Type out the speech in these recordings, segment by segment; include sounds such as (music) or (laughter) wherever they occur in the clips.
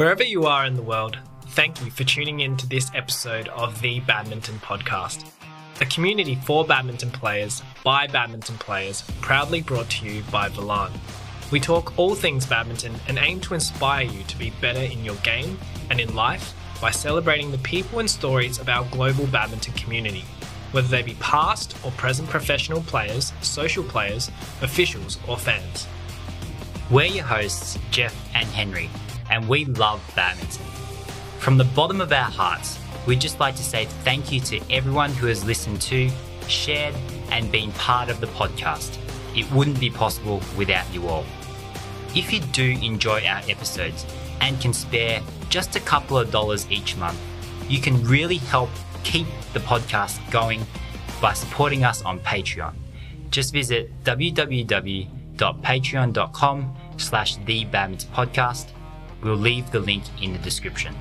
Wherever you are in the world, thank you for tuning in to this episode of the Badminton Podcast, a community for badminton players by badminton players, proudly brought to you by Volant. We talk all things badminton and aim to inspire you to be better in your game and in life by celebrating the people and stories of our global badminton community, whether they be past or present professional players, social players, officials, or fans. We're your hosts, Jeff and Henry, and we love badminton. From the bottom of our hearts, we'd just like to say thank you to everyone who has listened to, shared, and been part of the podcast. It wouldn't be possible without you all. If you do enjoy our episodes and can spare just a couple of dollars each month, you can really help keep the podcast going by supporting us on Patreon. Just visit www.patreon.com slash the badminton podcast. We'll leave the link in the description.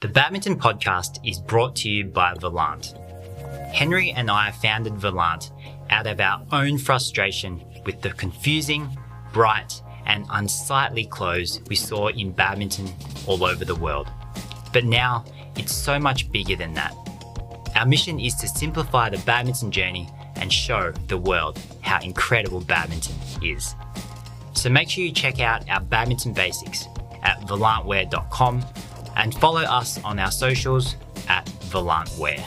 The Badminton Podcast is brought to you by Volant. Henry and I founded Volant out of our own frustration with the confusing, bright, and unsightly clothes we saw in badminton all over the world. But now it's so much bigger than that. Our mission is to simplify the badminton journey and show the world how incredible badminton is. So make sure you check out our badminton basics at volantwear.com and follow us on our socials at volantwear.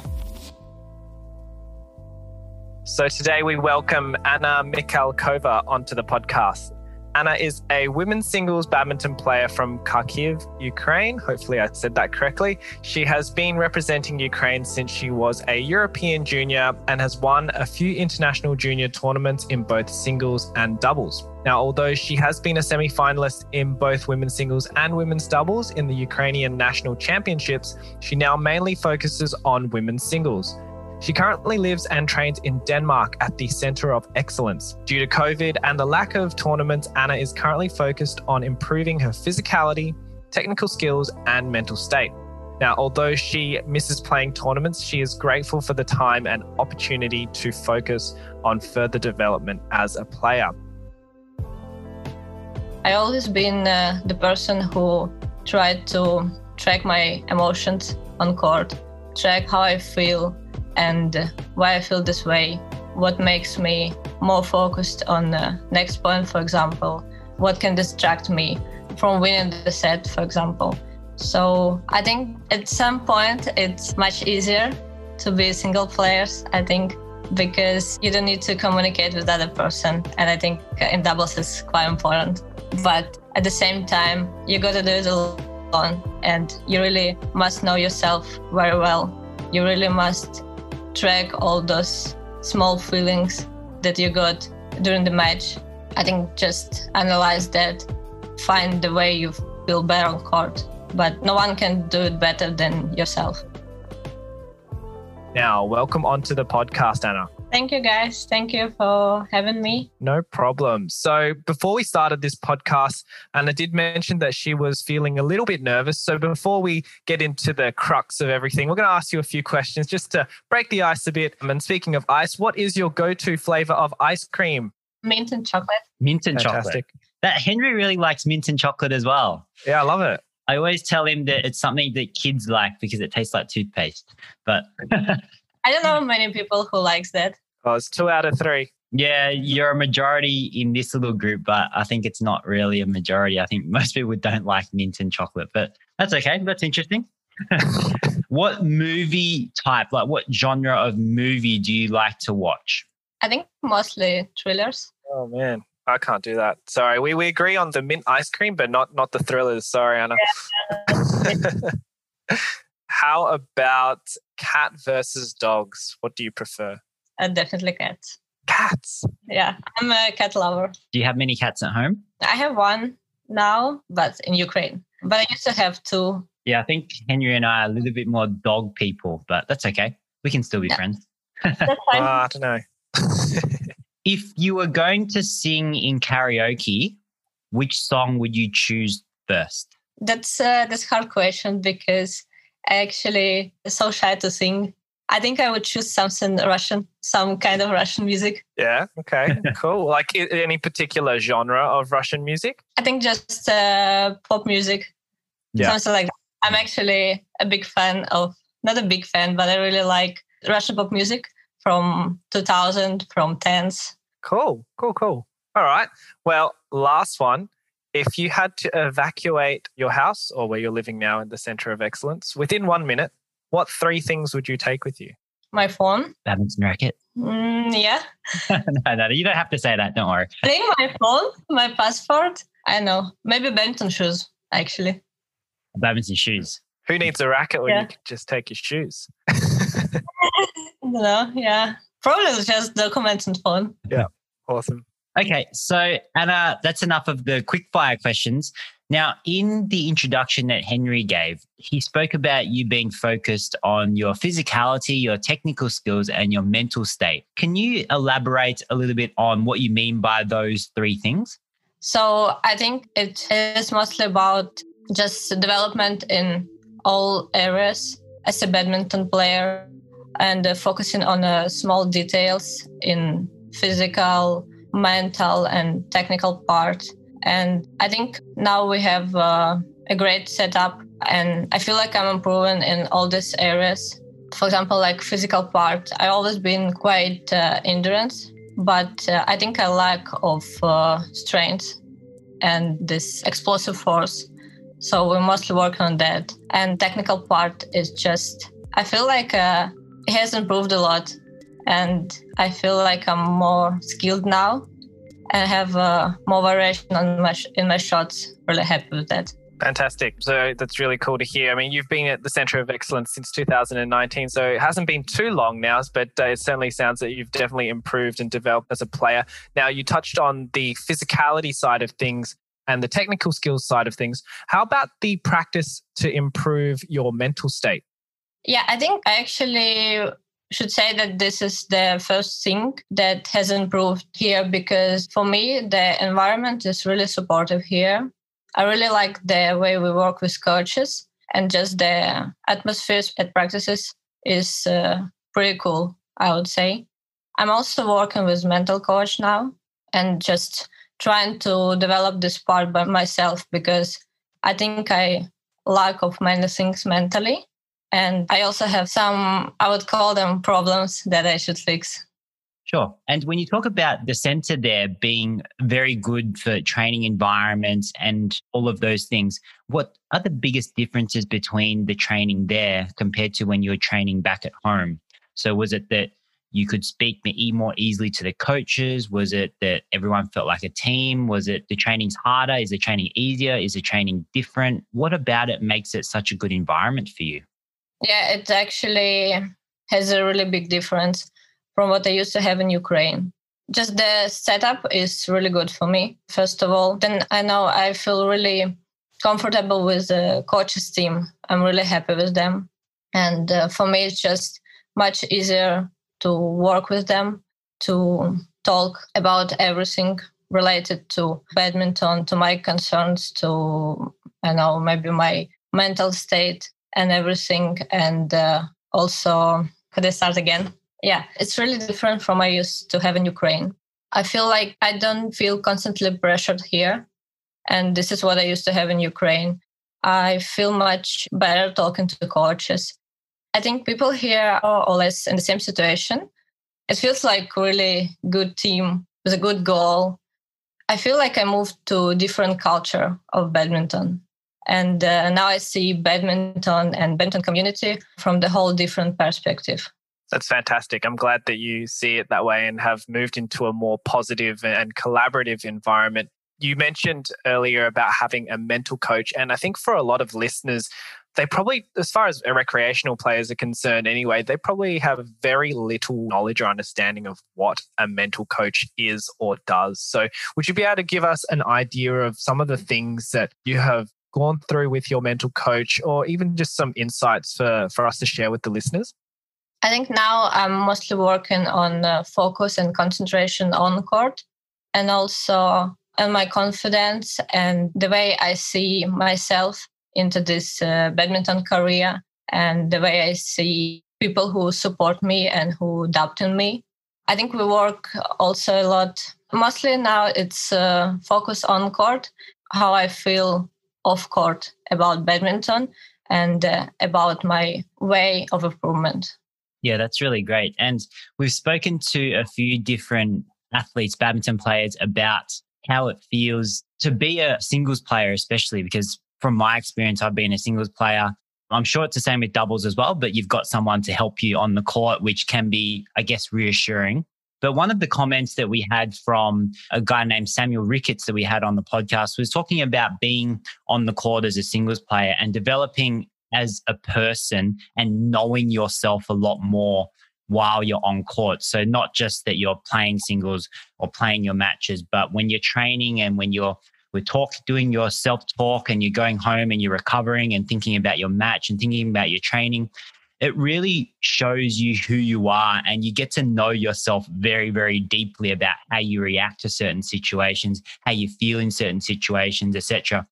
So today we welcome Anna Mikhalkova onto the podcast. Anna is a women's singles badminton player from Kharkiv, Ukraine. Hopefully, I said that correctly. She has been representing Ukraine since she was a European junior and has won a few international junior tournaments in both singles and doubles. Now, although she has been a semi finalist in both women's singles and women's doubles in the Ukrainian national championships, she now mainly focuses on women's singles. She currently lives and trains in Denmark at the Center of Excellence. Due to COVID and the lack of tournaments, Anna is currently focused on improving her physicality, technical skills, and mental state. Now, although she misses playing tournaments, she is grateful for the time and opportunity to focus on further development as a player. I always been uh, the person who tried to track my emotions on court, track how I feel, and why I feel this way, what makes me more focused on the next point, for example, what can distract me from winning the set, for example. So I think at some point it's much easier to be single players, I think, because you don't need to communicate with other person. And I think in doubles it's quite important. But at the same time, you got to do it alone and you really must know yourself very well. You really must track all those small feelings that you got during the match. I think just analyze that, find the way you feel better on court. But no one can do it better than yourself. Now, welcome onto the podcast, Anna. Thank you, guys. Thank you for having me. No problem. So, before we started this podcast, Anna did mention that she was feeling a little bit nervous. So, before we get into the crux of everything, we're going to ask you a few questions just to break the ice a bit. And speaking of ice, what is your go to flavor of ice cream? Mint and chocolate. Mint and Fantastic. chocolate. That Henry really likes mint and chocolate as well. Yeah, I love it. I always tell him that it's something that kids like because it tastes like toothpaste. But (laughs) I don't know hmm. many people who likes that. Oh, it's two out of three. Yeah, you're a majority in this little group, but I think it's not really a majority. I think most people don't like mint and chocolate, but that's okay. That's interesting. (laughs) what movie type, like what genre of movie do you like to watch? I think mostly thrillers. Oh man, I can't do that. Sorry, we, we agree on the mint ice cream, but not not the thrillers. Sorry, Anna. Yeah. (laughs) (laughs) How about cat versus dogs? What do you prefer? Uh, definitely cats. Cats. Yeah, I'm a cat lover. Do you have many cats at home? I have one now, but in Ukraine. But I used to have two. Yeah, I think Henry and I are a little bit more dog people, but that's okay. We can still be yeah. friends. (laughs) That's fine. Uh, I don't know. (laughs) if you were going to sing in karaoke, which song would you choose first? That's uh, that's hard question because I actually so shy to sing I think I would choose something Russian, some kind of Russian music. Yeah. Okay. (laughs) cool. Like any particular genre of Russian music? I think just uh, pop music. Yeah. Something like that. I'm actually a big fan of, not a big fan, but I really like Russian pop music from 2000, from tens. Cool. Cool. Cool. All right. Well, last one. If you had to evacuate your house or where you're living now in the center of excellence within one minute, what three things would you take with you? My phone. Badminton racket. Mm, yeah. (laughs) no, no, you don't have to say that. Don't worry. I think my phone, my passport. I know. Maybe badminton shoes, actually. Badminton shoes. Who needs a racket when yeah. you can just take your shoes? (laughs) no, yeah. Probably just documents and phone. Yeah. Awesome. Okay, so Anna, that's enough of the quick fire questions. Now, in the introduction that Henry gave, he spoke about you being focused on your physicality, your technical skills, and your mental state. Can you elaborate a little bit on what you mean by those three things? So, I think it is mostly about just development in all areas as a badminton player and uh, focusing on uh, small details in physical, mental, and technical part and I think now we have uh, a great setup, and I feel like I'm improving in all these areas. For example, like physical part, I always been quite uh, endurance, but uh, I think I lack of uh, strength and this explosive force. So we mostly work on that. And technical part is just, I feel like uh, it has improved a lot, and I feel like I'm more skilled now and have uh, more variation on my sh- in my shots. Really happy with that. Fantastic. So that's really cool to hear. I mean, you've been at the Center of Excellence since 2019, so it hasn't been too long now, but uh, it certainly sounds that you've definitely improved and developed as a player. Now, you touched on the physicality side of things and the technical skills side of things. How about the practice to improve your mental state? Yeah, I think I actually should say that this is the first thing that has improved here because for me the environment is really supportive here. I really like the way we work with coaches and just the atmosphere at practices is uh, pretty cool i would say. I'm also working with mental coach now and just trying to develop this part by myself because i think i lack of many things mentally and I also have some, I would call them problems that I should fix. Sure. And when you talk about the center there being very good for training environments and all of those things, what are the biggest differences between the training there compared to when you were training back at home? So was it that you could speak more easily to the coaches? Was it that everyone felt like a team? Was it the training's harder? Is the training easier? Is the training different? What about it makes it such a good environment for you? Yeah, it actually has a really big difference from what I used to have in Ukraine. Just the setup is really good for me, first of all. Then I know I feel really comfortable with the coaches team. I'm really happy with them. And uh, for me, it's just much easier to work with them, to talk about everything related to badminton, to my concerns, to, I know, maybe my mental state and everything. And uh, also, could I start again? Yeah, it's really different from I used to have in Ukraine. I feel like I don't feel constantly pressured here. And this is what I used to have in Ukraine. I feel much better talking to the coaches. I think people here are always in the same situation. It feels like really good team with a good goal. I feel like I moved to different culture of badminton. And uh, now I see badminton and badminton community from the whole different perspective. That's fantastic. I'm glad that you see it that way and have moved into a more positive and collaborative environment. You mentioned earlier about having a mental coach. And I think for a lot of listeners, they probably, as far as recreational players are concerned anyway, they probably have very little knowledge or understanding of what a mental coach is or does. So, would you be able to give us an idea of some of the things that you have gone through with your mental coach or even just some insights for, for us to share with the listeners? I think now I'm mostly working on uh, focus and concentration on court and also on my confidence and the way I see myself into this uh, badminton career and the way I see people who support me and who doubt in me. I think we work also a lot. Mostly now it's uh, focus on court, how I feel off court about badminton and uh, about my way of improvement. Yeah, that's really great. And we've spoken to a few different athletes, badminton players, about how it feels to be a singles player, especially because from my experience, I've been a singles player. I'm sure it's the same with doubles as well, but you've got someone to help you on the court, which can be, I guess, reassuring. But one of the comments that we had from a guy named Samuel Ricketts that we had on the podcast was talking about being on the court as a singles player and developing as a person and knowing yourself a lot more while you're on court. So not just that you're playing singles or playing your matches, but when you're training and when you're we're talk doing your self talk and you're going home and you're recovering and thinking about your match and thinking about your training it really shows you who you are and you get to know yourself very very deeply about how you react to certain situations how you feel in certain situations etc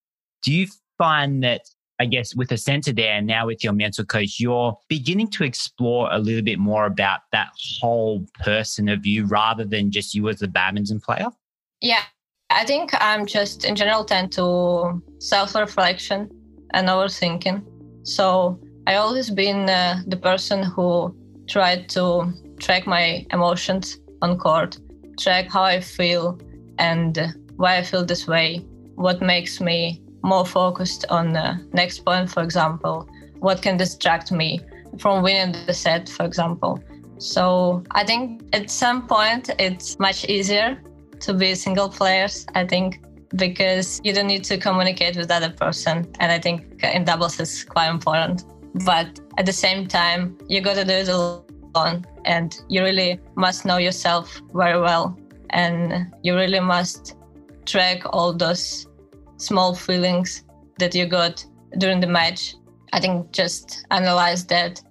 do you find that I guess with a center there and now with your mental coach, you're beginning to explore a little bit more about that whole person of you rather than just you as a badminton player? Yeah, I think I'm just in general tend to self reflection and overthinking. So I always been uh, the person who tried to track my emotions on court, track how I feel and why I feel this way, what makes me more focused on the next point, for example, what can distract me from winning the set, for example. So I think at some point it's much easier to be single players. I think because you don't need to communicate with the other person, and I think in doubles is quite important. But at the same time, you got to do it alone, and you really must know yourself very well, and you really must track all those small feelings that you got during the match. I think just analyze that,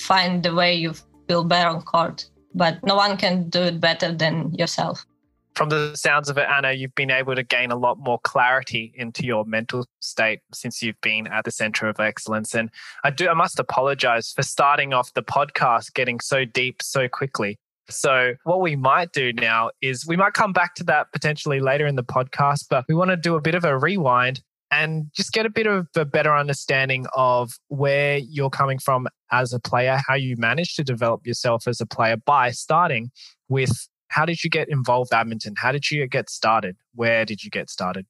find the way you feel better on court. But no one can do it better than yourself from the sounds of it, Anna, you've been able to gain a lot more clarity into your mental state since you've been at the Center of Excellence. And I do, I must apologize for starting off the podcast getting so deep so quickly. So, what we might do now is we might come back to that potentially later in the podcast, but we want to do a bit of a rewind and just get a bit of a better understanding of where you're coming from as a player, how you managed to develop yourself as a player by starting with how did you get involved badminton? How did you get started? Where did you get started?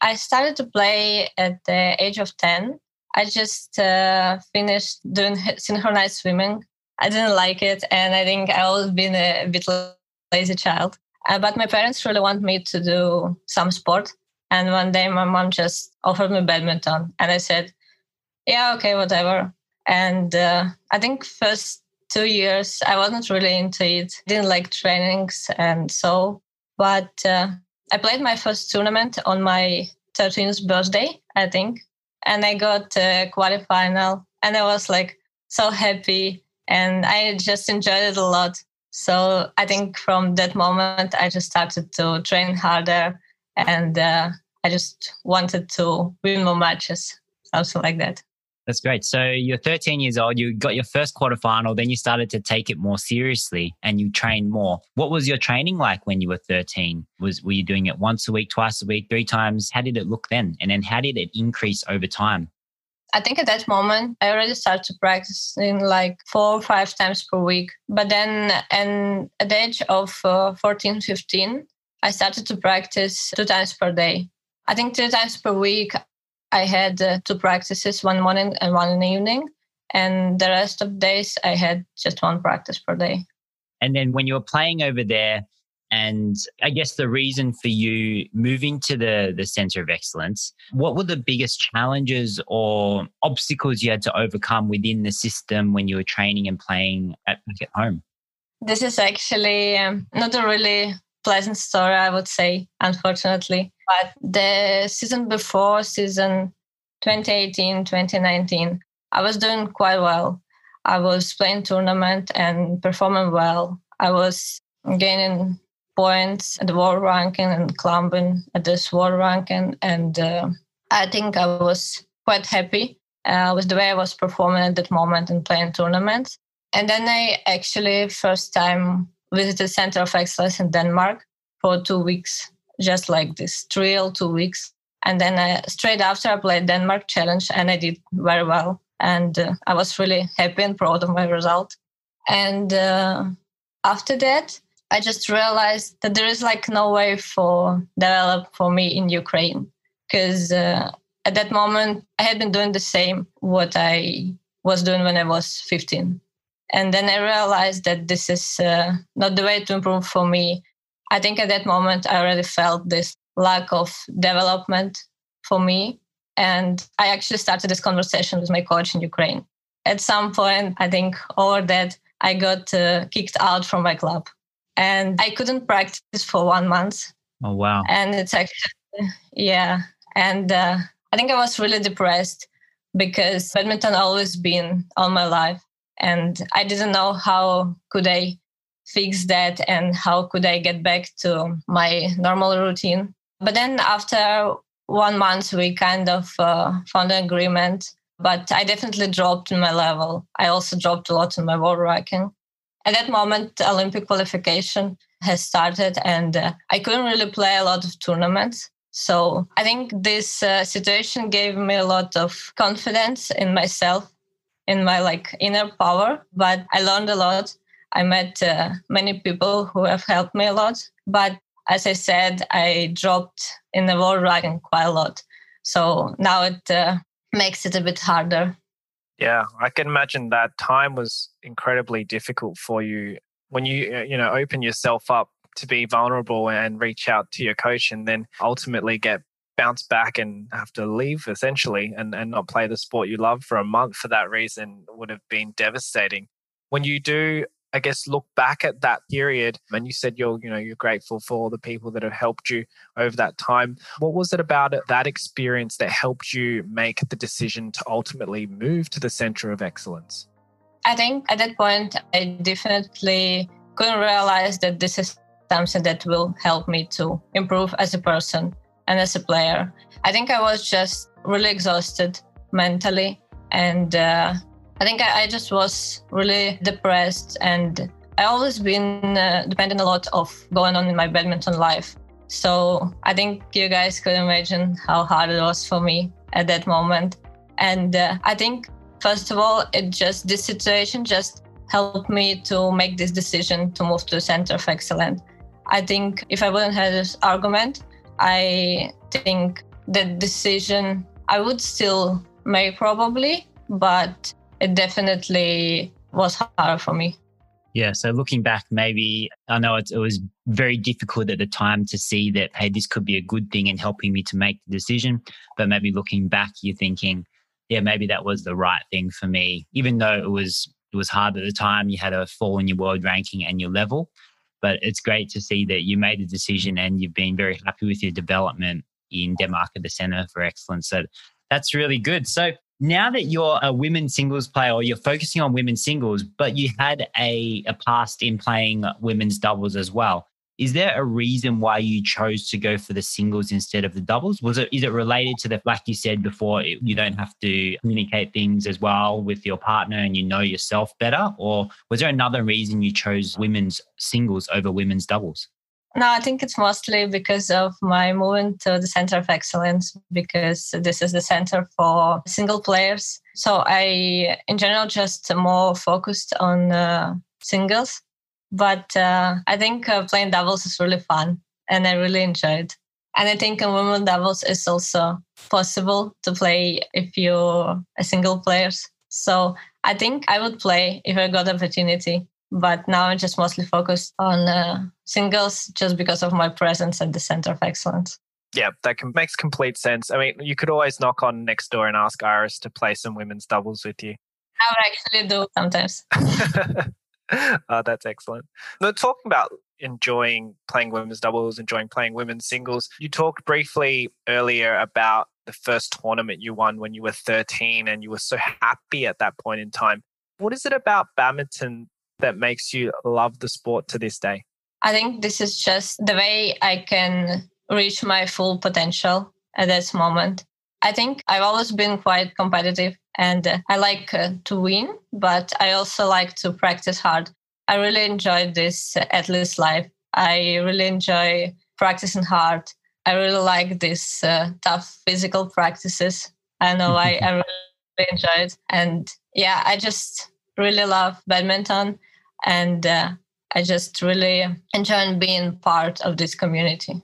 I started to play at the age of 10. I just uh, finished doing synchronized swimming. I didn't like it, and I think I always been a bit lazy child. Uh, but my parents really want me to do some sport. And one day my mom just offered me badminton, and I said, "Yeah, okay, whatever." And uh, I think first two years, I wasn't really into it. Didn't like trainings and so. But uh, I played my first tournament on my 13th birthday, I think, and I got a quarterfinal, and I was like so happy, and I just enjoyed it a lot. So I think from that moment, I just started to train harder, and uh, I just wanted to win more matches, something like that. That's great. So you're 13 years old, you got your first quarterfinal, then you started to take it more seriously and you trained more. What was your training like when you were 13? Was were you doing it once a week, twice a week, three times? How did it look then? And then how did it increase over time? I think at that moment I already started to practice in like four or five times per week. But then and at the age of uh, 14, 15, I started to practice two times per day. I think two times per week I had uh, two practices, one morning and one in the evening. And the rest of days, I had just one practice per day. And then when you were playing over there, and I guess the reason for you moving to the, the center of excellence, what were the biggest challenges or obstacles you had to overcome within the system when you were training and playing at, at home? This is actually um, not a really pleasant story, I would say, unfortunately. But the season before, season 2018, 2019, I was doing quite well. I was playing tournament and performing well. I was gaining points at the world ranking and climbing at this world ranking. And uh, I think I was quite happy uh, with the way I was performing at that moment and playing tournaments. And then I actually first time visited Center of Excellence in Denmark for two weeks, just like this trial two weeks. And then I, straight after I played Denmark Challenge and I did very well. And uh, I was really happy and proud of my result. And uh, after that, I just realized that there is like no way for develop for me in Ukraine because uh, at that moment I had been doing the same what I was doing when I was 15. And then I realized that this is uh, not the way to improve for me. I think at that moment I already felt this lack of development for me. And I actually started this conversation with my coach in Ukraine. At some point, I think over that, I got uh, kicked out from my club and I couldn't practice for one month. Oh, wow. And it's actually, yeah. And uh, I think I was really depressed because badminton always been on my life and i didn't know how could i fix that and how could i get back to my normal routine? But then after one month we kind of uh, found an agreement but i definitely dropped in my level. I also dropped a lot in my world ranking at that moment olympic qualification has started and uh, i couldn't really play a lot of tournaments. So i think this uh, situation gave me a lot of confidence in myself in my like inner power but i learned a lot i met uh, many people who have helped me a lot but as i said i dropped in the world ranking quite a lot. So now it uh, makes it a bit harder. Yeah i can imagine that time was incredibly difficult for you. When you uh, you know open yourself up to be vulnerable and reach out to your coach and then ultimately get bounced back and have to leave essentially and, and not play the sport you love for a month for that reason would have been devastating. When you do, I guess, look back at that period and you said you're, you know, you're grateful for the people that have helped you over that time. What was it about that experience that helped you make the decision to ultimately move to the center of excellence? I think at that point, I definitely couldn't realize that this is something that will help me to improve as a person and as a player. I think I was just really exhausted mentally. And uh, I think I, I, just was really depressed. And I always been uh, dependent a lot of going on in my badminton life. So I think you guys could imagine how hard it was for me at that moment. And uh, I think, first of all, it just, this situation just helped me to make this decision to move to the Center of Excellence. I think if I wouldn't have this argument, I think the decision I would still make probably, but it definitely was hard for me. Yeah. So looking back, maybe I know it, it was very difficult at the time to see that, hey, this could be a good thing in helping me to make the decision. But maybe looking back, you're thinking, yeah, maybe that was the right thing for me, even though it was it was hard at the time. You had a fall in your world ranking and your level, but it's great to see that you made a decision and you've been very happy with your development in Denmark at the Center for Excellence. So that's really good. So now that you're a women's singles player or you're focusing on women's singles, but you had a, a past in playing women's doubles as well, is there a reason why you chose to go for the singles instead of the doubles? Was it is it related to the like you said before? You don't have to communicate things as well with your partner, and you know yourself better, or was there another reason you chose women's singles over women's doubles? No, I think it's mostly because of my moving to the Center of Excellence, because this is the center for single players. So I, in general, just more focused on uh, singles but uh, I think uh, playing doubles is really fun and I really enjoyed. And I think in women doubles is also possible to play if you're a single player. So I think I would play if I got opportunity. But now I'm just mostly focused on uh, singles just because of my presence at the Center of Excellence. Yeah, that can, makes complete sense. I mean, you could always knock on next door and ask Iris to play some women's doubles with you. I would actually do sometimes. oh, (laughs) that's excellent. Now, talking about enjoying playing women's doubles, enjoying playing women's singles, you talked briefly earlier about the first tournament you won when you were 13 and you were so happy at that point in time. What is it about badminton that makes you love the sport to this day? I think this is just the way I can reach my full potential at this moment. I think I've always been quite competitive and uh, I like uh, to win, but I also like to practice hard. I really enjoy this uh, athlete life. I really enjoy practicing hard. I really like these uh, tough physical practices. I know I, (laughs) I really enjoy it. And yeah, I just really love badminton and uh, I just really enjoy being part of this community.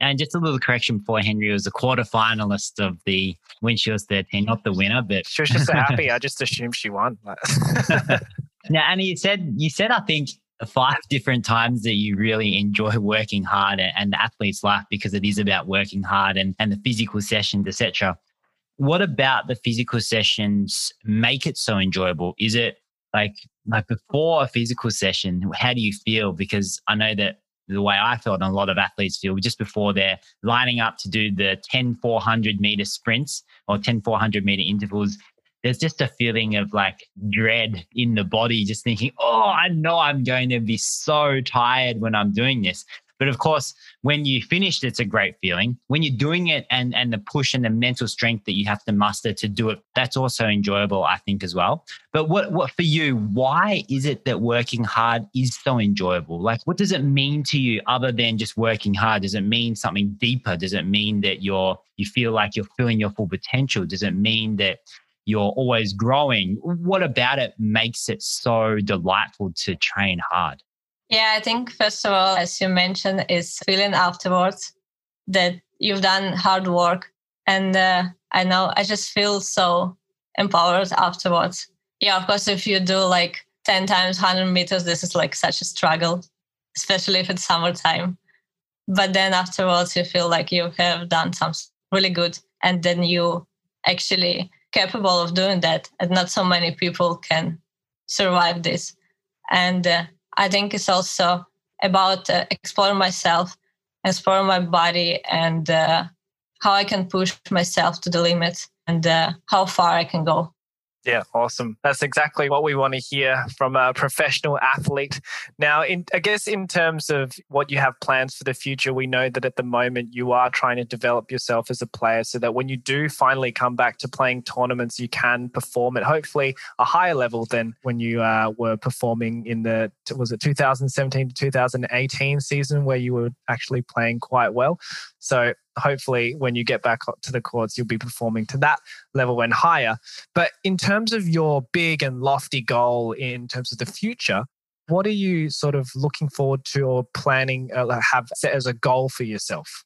And just a little correction before Henry was a quarter finalist of the when she was 13, not the winner, but she was just so happy. I (laughs) just assumed she won. (laughs) now, Anna, you said you said I think five different times that you really enjoy working hard and the athlete's life because it is about working hard and, and the physical sessions, etc. What about the physical sessions make it so enjoyable? Is it like like before a physical session, how do you feel? Because I know that the way I felt and a lot of athletes feel just before they're lining up to do the 10 400 meter sprints or 10 400 meter intervals there's just a feeling of like dread in the body just thinking oh i know i'm going to be so tired when i'm doing this but of course, when you finished, it's a great feeling. When you're doing it and, and the push and the mental strength that you have to muster to do it, that's also enjoyable, I think, as well. But what, what for you, why is it that working hard is so enjoyable? Like, what does it mean to you other than just working hard? Does it mean something deeper? Does it mean that you're, you feel like you're filling your full potential? Does it mean that you're always growing? What about it makes it so delightful to train hard? Yeah, I think first of all, as you mentioned, is feeling afterwards that you've done hard work. And uh, I know I just feel so empowered afterwards. Yeah, of course, if you do like 10 times 100 meters, this is like such a struggle, especially if it's summertime. But then afterwards, you feel like you have done something really good. And then you actually capable of doing that. And not so many people can survive this. And uh, I think it's also about uh, exploring myself, exploring my body, and uh, how I can push myself to the limit and uh, how far I can go. Yeah, awesome. That's exactly what we want to hear from a professional athlete. Now, in, I guess in terms of what you have plans for the future, we know that at the moment you are trying to develop yourself as a player so that when you do finally come back to playing tournaments, you can perform at hopefully a higher level than when you uh, were performing in the, was it 2017 to 2018 season where you were actually playing quite well. So hopefully when you get back to the courts you'll be performing to that level and higher. But in terms of your big and lofty goal in terms of the future what are you sort of looking forward to or planning uh, have set as a goal for yourself?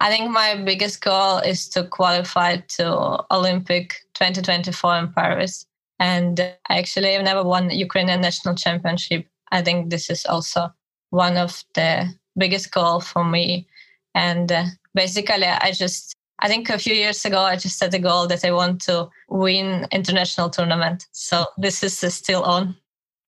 I think my biggest goal is to qualify to olympic 2024 in paris. And i actually have never won ukrainian national championship. I think this is also one of the biggest goal for me and uh, basically, I just, I think a few years ago, I just set a goal that I want to win international tournament. So this is uh, still on.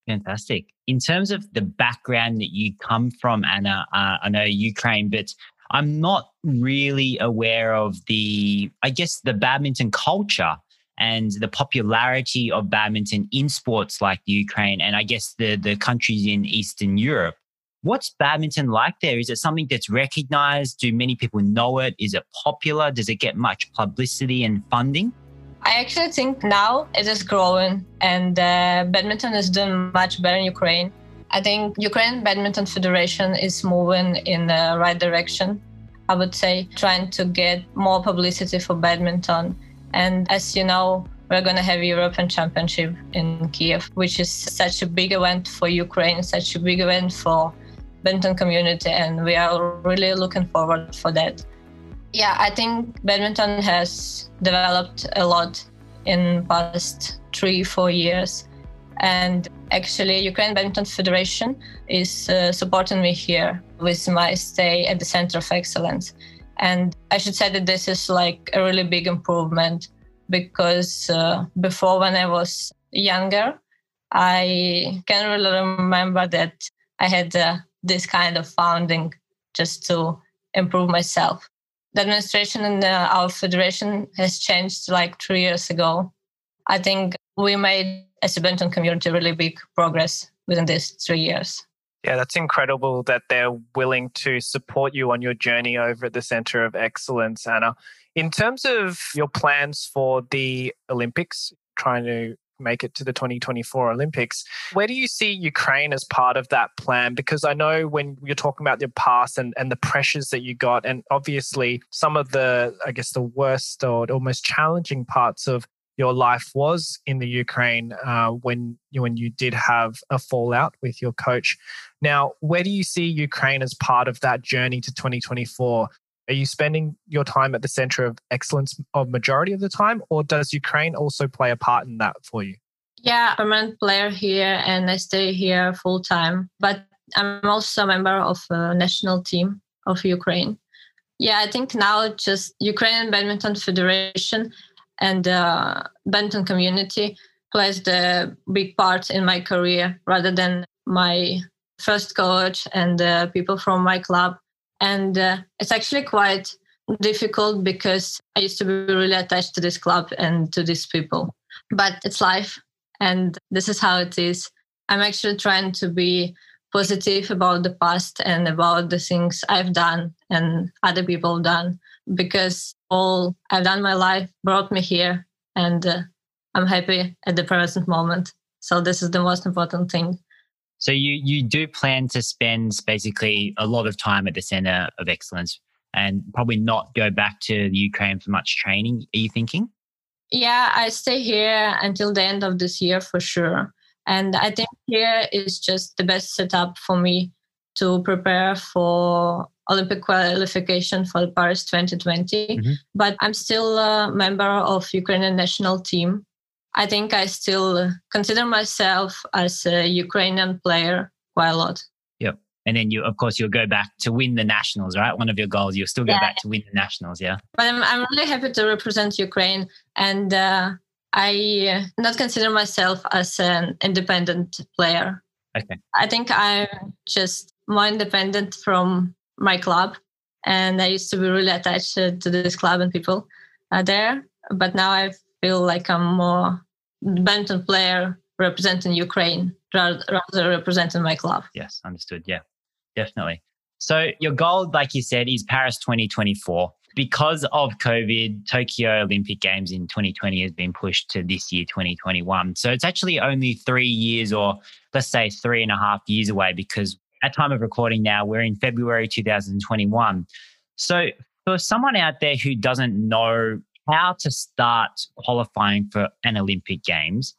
Fantastic. In terms of the background that you come from, Anna, uh, I know Ukraine, but I'm not really aware of the, I guess, the badminton culture and the popularity of badminton in sports like Ukraine and I guess the the countries in Eastern Europe. What's badminton like there? Is it something that's recognized? Do many people know it? Is it popular? Does it get much publicity and funding? I actually think now it is growing and uh, badminton is doing much better in Ukraine. I think Ukraine Badminton Federation is moving in the right direction. I would say trying to get more publicity for badminton. And as you know, we're going to have European Championship in Kiev, which is such a big event for Ukraine, such a big event for badminton community, and we are really looking forward for that. Yeah, I think badminton has developed a lot in past three, four years. And actually, Ukraine Badminton Federation is uh, supporting me here with my stay at the Center of Excellence. And I should say that this is like a really big improvement because uh, before, when I was younger, I can really remember that I had uh, this kind of funding just to improve myself. The administration in the, our federation has changed like three years ago. I think we made as a badminton community really big progress within these three years. Yeah, that's incredible that they're willing to support you on your journey over at the Center of Excellence, Anna. In terms of your plans for the Olympics, trying to make it to the 2024 Olympics. Where do you see Ukraine as part of that plan? Because I know when you're talking about your past and, and the pressures that you got, and obviously some of the, I guess, the worst or almost challenging parts of your life was in the Ukraine uh, when you, when you did have a fallout with your coach. Now, where do you see Ukraine as part of that journey to 2024? Are you spending your time at the center of excellence of majority of the time, or does Ukraine also play a part in that for you? Yeah, I'm permanent player here, and I stay here full time. But I'm also a member of a national team of Ukraine. Yeah, I think now just Ukrainian Badminton Federation and the badminton community plays the big part in my career rather than my first coach and the people from my club and uh, it's actually quite difficult because I used to be really attached to this club and to these people. But it's life, and this is how it is. I'm actually trying to be positive about the past and about the things I've done and other people have done because all I've done my life brought me here and uh, I'm happy at the present moment. So this is the most important thing. So you you do plan to spend basically a lot of time at the center of excellence and probably not go back to the Ukraine for much training. Are you thinking? Yeah, I stay here until the end of this year for sure. And I think here is just the best setup for me to prepare for Olympic qualification for Paris 2020. Mm-hmm. But I'm still a member of Ukrainian national team I think I still consider myself as a Ukrainian player quite a lot. Yep. And then you, of course, you'll go back to win the nationals, right? One of your goals, you'll still go yeah. back to win the nationals, yeah. But I'm, I'm really happy to represent Ukraine, and uh, I not consider myself as an independent player. Okay. I think I'm just more independent from my club, and I used to be really attached to this club and people uh, there. But now I feel like I'm more badminton player representing Ukraine rather, rather representing my club. Yes, understood. Yeah, definitely. So your goal, like you said, is Paris 2024. Because of COVID, Tokyo Olympic Games in 2020 has been pushed to this year, 2021. So it's actually only three years, or let's say three and a half years away. Because at time of recording now, we're in February 2021. So for someone out there who doesn't know how to start qualifying for an Olympic Games.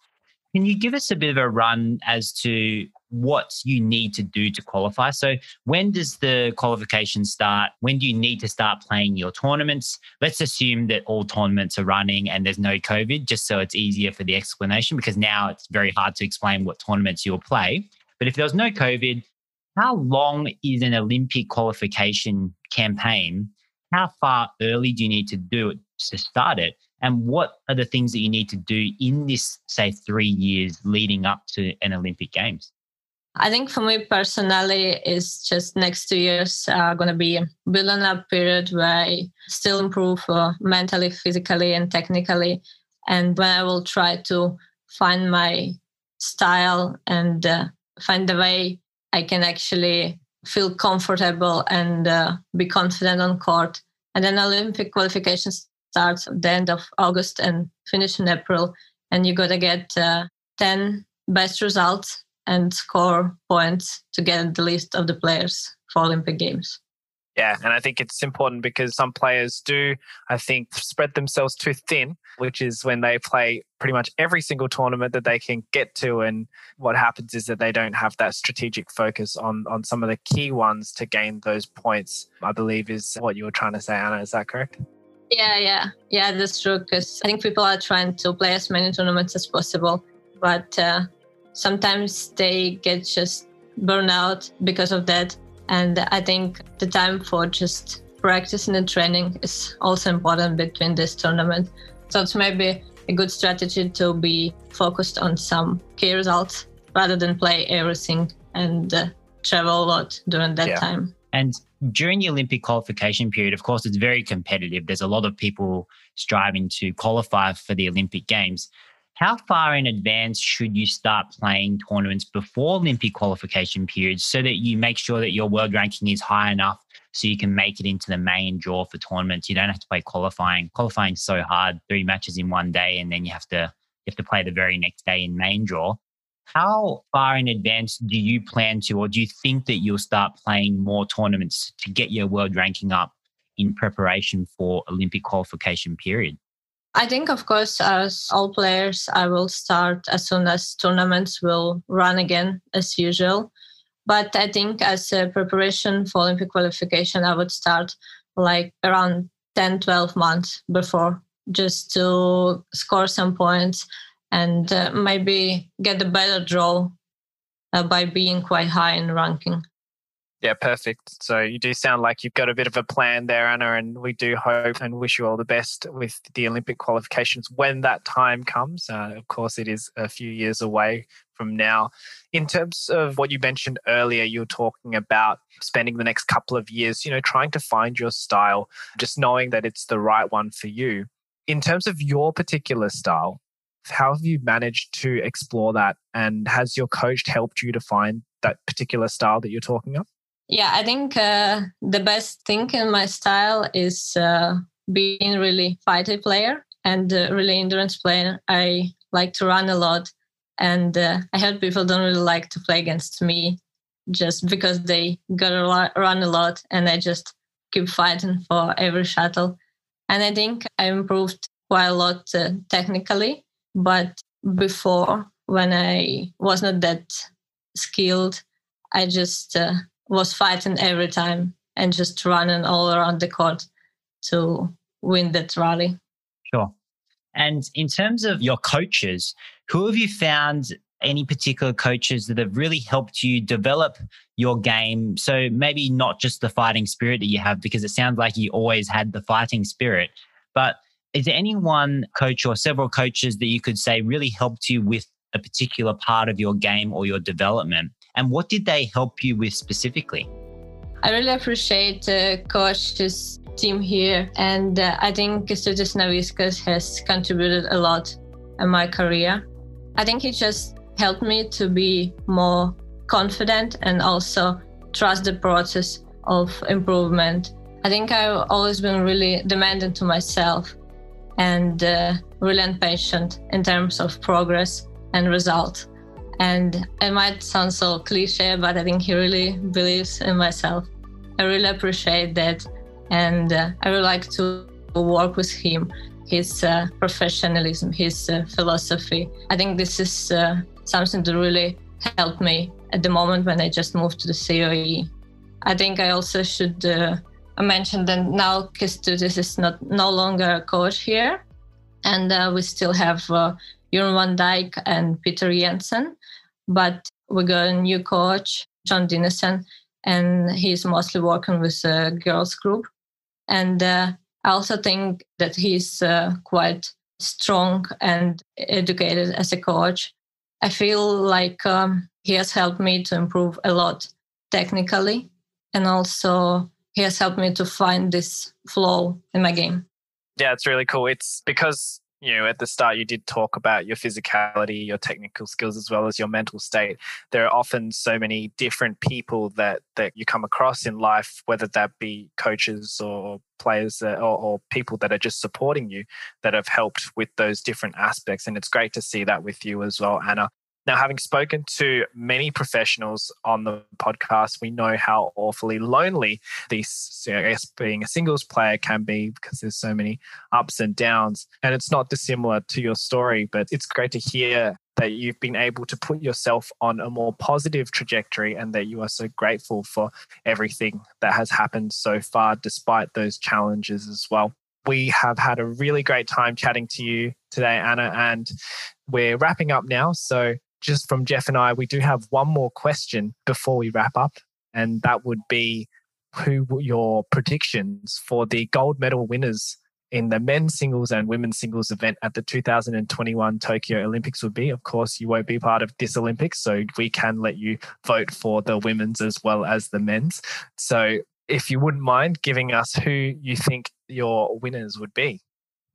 Can you give us a bit of a run as to what you need to do to qualify? So, when does the qualification start? When do you need to start playing your tournaments? Let's assume that all tournaments are running and there's no COVID, just so it's easier for the explanation, because now it's very hard to explain what tournaments you'll play. But if there was no COVID, how long is an Olympic qualification campaign? How far early do you need to do it to start it? And what are the things that you need to do in this, say, three years leading up to an Olympic Games? I think for me personally, it's just next two years are going to be building up period where I still improve uh, mentally, physically, and technically, and when I will try to find my style and uh, find the way I can actually feel comfortable and uh, be confident on court. And then Olympic qualifications starts at the end of August and finish in April. And you got to get uh, 10 best results and score points to get the list of the players for Olympic Games. Yeah, and I think it's important because some players do, I think, spread themselves too thin, which is when they play pretty much every single tournament that they can get to. And what happens is that they don't have that strategic focus on on some of the key ones to gain those points. I believe is what you were trying to say, Anna. Is that correct? Yeah, yeah, yeah. That's true. Because I think people are trying to play as many tournaments as possible, but uh, sometimes they get just burned out because of that. And I think the time for just practicing and training is also important between this tournament. So it's maybe a good strategy to be focused on some key results rather than play everything and uh, travel a lot during that yeah. time. And during the Olympic qualification period, of course, it's very competitive. There's a lot of people striving to qualify for the Olympic Games. How far in advance should you start playing tournaments before Olympic qualification periods so that you make sure that your world ranking is high enough so you can make it into the main draw for tournaments? You don't have to play qualifying. Qualifying so hard, three matches in one day, and then you have to you have to play the very next day in main draw. How far in advance do you plan to, or do you think that you'll start playing more tournaments to get your world ranking up in preparation for Olympic qualification period? I think, of course, as all players, I will start as soon as tournaments will run again as usual. But I think as a preparation for Olympic qualification, I would start like around 10, 12 months before just to score some points and uh, maybe get a better draw uh, by being quite high in ranking. Yeah, perfect. So you do sound like you've got a bit of a plan there, Anna, and we do hope and wish you all the best with the Olympic qualifications when that time comes. Uh, of course, it is a few years away from now. In terms of what you mentioned earlier, you were talking about spending the next couple of years, you know, trying to find your style, just knowing that it's the right one for you. In terms of your particular style, how have you managed to explore that? And has your coach helped you to find that particular style that you're talking of? Yeah, I think uh, the best thing in my style is uh, being really fighter player and uh, really endurance player. I like to run a lot, and uh, I heard people don't really like to play against me just because they gotta run a lot, and I just keep fighting for every shuttle. And I think I improved quite a lot uh, technically, but before when I was not that skilled, I just uh, was fighting every time and just running all around the court to win that rally. Sure. And in terms of your coaches, who have you found any particular coaches that have really helped you develop your game? So maybe not just the fighting spirit that you have, because it sounds like you always had the fighting spirit, but is there any one coach or several coaches that you could say really helped you with a particular part of your game or your development? And what did they help you with specifically? I really appreciate uh, Coach's team here. And uh, I think Kęstutis Navickas has contributed a lot in my career. I think he just helped me to be more confident and also trust the process of improvement. I think I've always been really demanding to myself and uh, really impatient in terms of progress and result. And it might sound so cliche, but I think he really believes in myself. I really appreciate that. And uh, I would like to work with him, his uh, professionalism, his uh, philosophy. I think this is uh, something that really helped me at the moment when I just moved to the COE. I think I also should uh, mention that now Kęstutis is not no longer a coach here. And uh, we still have Jeroen van Dijk and Peter Jensen but we got a new coach, John Dinesen, and he's mostly working with a girls group. And uh, I also think that he's uh, quite strong and educated as a coach. I feel like um, he has helped me to improve a lot technically, and also he has helped me to find this flow in my game. Yeah, it's really cool. It's because you know, at the start, you did talk about your physicality, your technical skills, as well as your mental state. There are often so many different people that that you come across in life, whether that be coaches or players or, or people that are just supporting you, that have helped with those different aspects. And it's great to see that with you as well, Anna. Now, having spoken to many professionals on the podcast, we know how awfully lonely this, I guess, being a singles player can be because there's so many ups and downs. And it's not dissimilar to your story, but it's great to hear that you've been able to put yourself on a more positive trajectory and that you are so grateful for everything that has happened so far, despite those challenges as well. We have had a really great time chatting to you today, Anna, and we're wrapping up now. So just from Jeff and I, we do have one more question before we wrap up, and that would be who your predictions for the gold medal winners in the men's singles and women's singles event at the 2021 Tokyo Olympics would be. Of course, you won't be part of this Olympics, so we can let you vote for the women's as well as the men's. So, if you wouldn't mind giving us who you think your winners would be.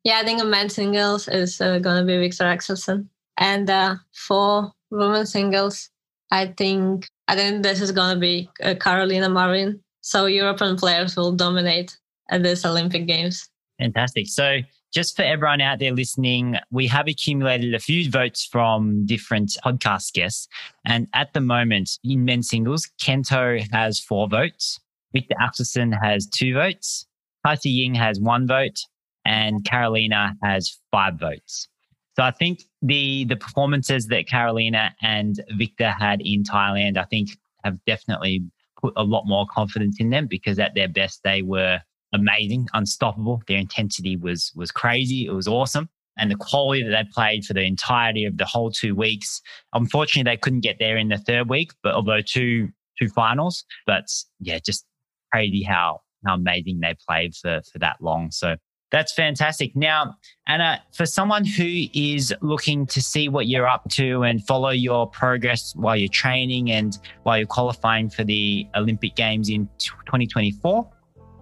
Yeah, I think the men's singles is uh, going to be Viktor Axelsen. And uh, for women singles, I think I think this is going to be uh, Carolina Marin. So European players will dominate at this Olympic Games. Fantastic. So just for everyone out there listening, we have accumulated a few votes from different podcast guests. And at the moment, in men's singles, Kento has four votes, Viktor Axelsen has two votes, Tai Tzu Ying has one vote, and Carolina has five votes. So I think the the performances that Carolina and Victor had in Thailand, I think have definitely put a lot more confidence in them because at their best they were amazing, unstoppable. Their intensity was was crazy. It was awesome. And the quality that they played for the entirety of the whole two weeks. Unfortunately, they couldn't get there in the third week, but although two two finals, but yeah, just crazy how how amazing they played for for that long. So that's fantastic. Now, Anna, for someone who is looking to see what you're up to and follow your progress while you're training and while you're qualifying for the Olympic Games in 2024,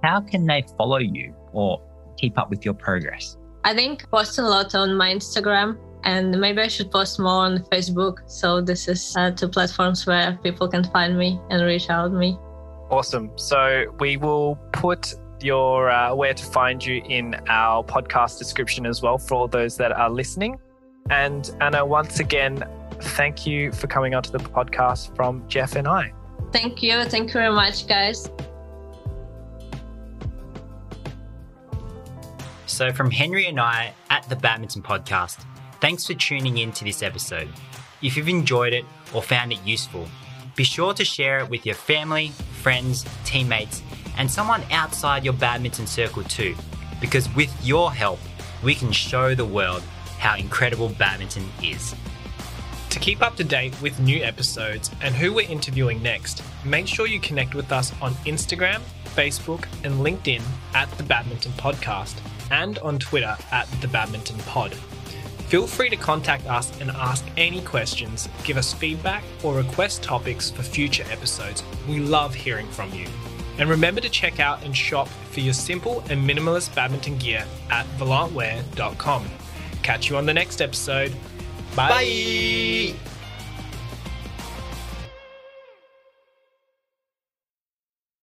how can they follow you or keep up with your progress? I think posting a lot on my Instagram and maybe I should post more on Facebook. So this is uh, two platforms where people can find me and reach out to me. Awesome. So we will put your uh, where to find you in our podcast description as well for all those that are listening. And Anna, once again, thank you for coming onto the podcast from Jeff and I. Thank you. Thank you very much, guys. So, from Henry and I at the Badminton Podcast, thanks for tuning in to this episode. If you've enjoyed it or found it useful, be sure to share it with your family, friends, teammates, and someone outside your badminton circle too, because with your help, we can show the world how incredible badminton is. To keep up to date with new episodes and who we're interviewing next, make sure you connect with us on Instagram, Facebook, and LinkedIn at the Badminton Podcast and on Twitter at the Badminton Pod. Feel free to contact us and ask any questions, give us feedback, or request topics for future episodes. We love hearing from you. And remember to check out and shop for your simple and minimalist badminton gear at volantwear.com. Catch you on the next episode. Bye. Bye.